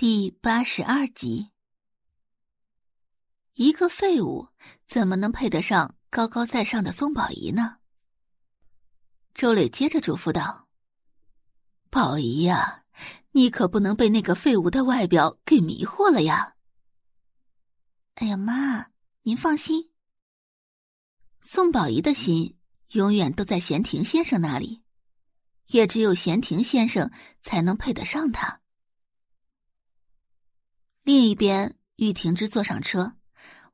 第八十二集，一个废物怎么能配得上高高在上的宋宝仪呢？周磊接着嘱咐道：“宝仪呀，你可不能被那个废物的外表给迷惑了呀！”哎呀妈，您放心，宋宝仪的心永远都在闲庭先生那里，也只有闲庭先生才能配得上他。另一边，玉婷之坐上车，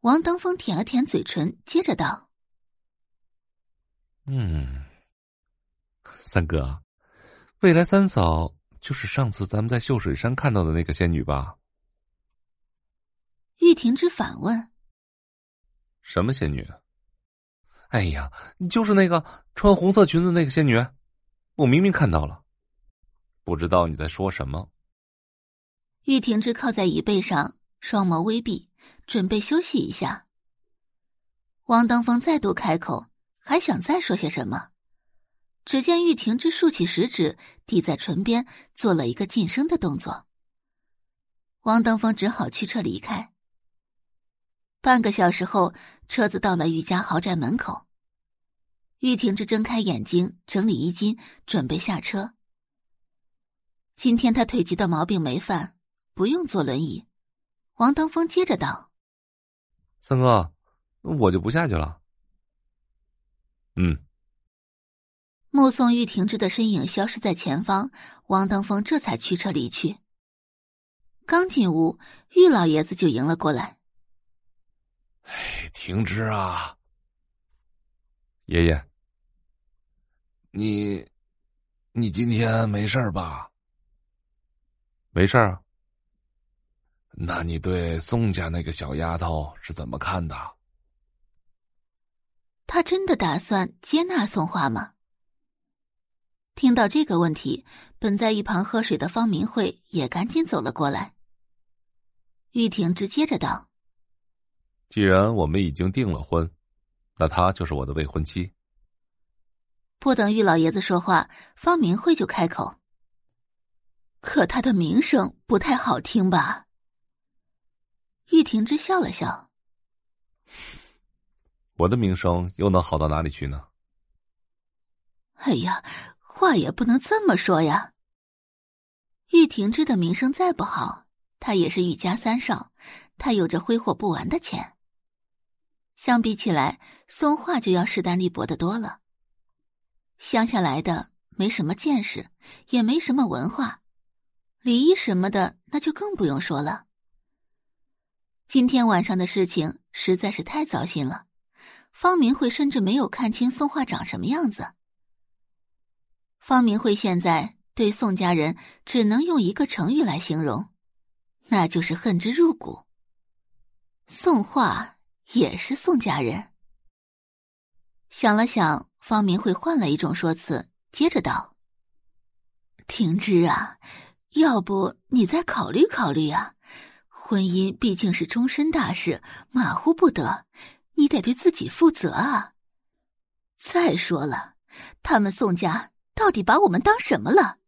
王登峰舔了舔嘴唇，接着道：“嗯，三哥，未来三嫂就是上次咱们在秀水山看到的那个仙女吧？”玉婷之反问：“什么仙女？”“哎呀，就是那个穿红色裙子那个仙女，我明明看到了，不知道你在说什么。”玉婷之靠在椅背上，双眸微闭，准备休息一下。王登峰再度开口，还想再说些什么，只见玉婷之竖起食指抵在唇边，做了一个噤声的动作。王登峰只好驱车离开。半个小时后，车子到了玉家豪宅门口。玉婷之睁开眼睛，整理衣襟，准备下车。今天他腿疾的毛病没犯。不用坐轮椅，王登峰接着道：“三哥，我就不下去了。”嗯。目送玉婷之的身影消失在前方，王登峰这才驱车离去。刚进屋，玉老爷子就迎了过来：“哎，婷之啊，爷爷，你，你今天没事吧？没事啊。”那你对宋家那个小丫头是怎么看的？他真的打算接纳宋画吗？听到这个问题，本在一旁喝水的方明慧也赶紧走了过来。玉婷直接着道：“既然我们已经订了婚，那她就是我的未婚妻。”不等玉老爷子说话，方明慧就开口：“可她的名声不太好听吧？”玉婷之笑了笑：“ 我的名声又能好到哪里去呢？”哎呀，话也不能这么说呀。玉婷之的名声再不好，他也是玉家三少，他有着挥霍不完的钱。相比起来，松画就要势单力薄的多了。乡下来的，没什么见识，也没什么文化，礼仪什么的，那就更不用说了。今天晚上的事情实在是太糟心了，方明慧甚至没有看清宋画长什么样子。方明慧现在对宋家人只能用一个成语来形容，那就是恨之入骨。宋画也是宋家人。想了想，方明慧换了一种说辞，接着道：“婷之啊，要不你再考虑考虑啊。”婚姻毕竟是终身大事，马虎不得，你得对自己负责啊！再说了，他们宋家到底把我们当什么了？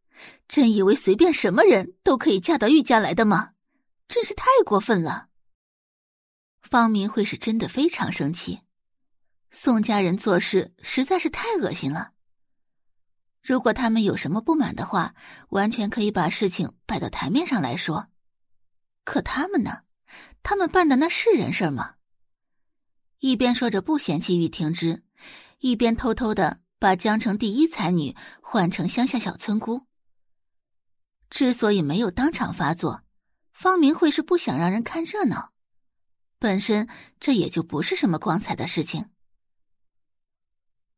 真以为随便什么人都可以嫁到玉家来的吗？真是太过分了！方明慧是真的非常生气，宋家人做事实在是太恶心了。如果他们有什么不满的话，完全可以把事情摆到台面上来说。可他们呢？他们办的那是人事吗？一边说着不嫌弃玉婷之，一边偷偷的把江城第一才女换成乡下小村姑。之所以没有当场发作，方明慧是不想让人看热闹，本身这也就不是什么光彩的事情。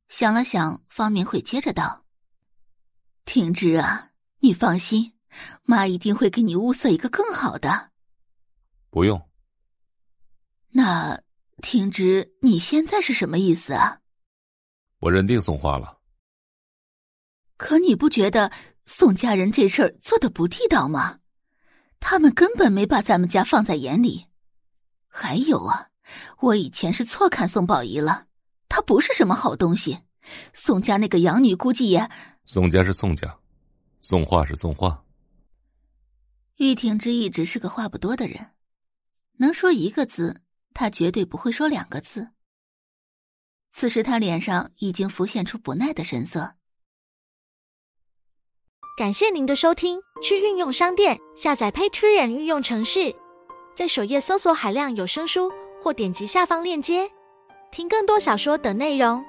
想了想，方明慧接着道：“婷之啊，你放心，妈一定会给你物色一个更好的。”不用。那听之，你现在是什么意思啊？我认定宋画了。可你不觉得宋家人这事儿做的不地道吗？他们根本没把咱们家放在眼里。还有啊，我以前是错看宋宝仪了，她不是什么好东西。宋家那个养女估计也……宋家是宋家，宋画是宋画。玉婷之一直是个话不多的人，能说一个字，他绝对不会说两个字。此时他脸上已经浮现出不耐的神色。感谢您的收听，去运用商店下载 Patreon 运用城市，在首页搜索海量有声书，或点击下方链接听更多小说等内容。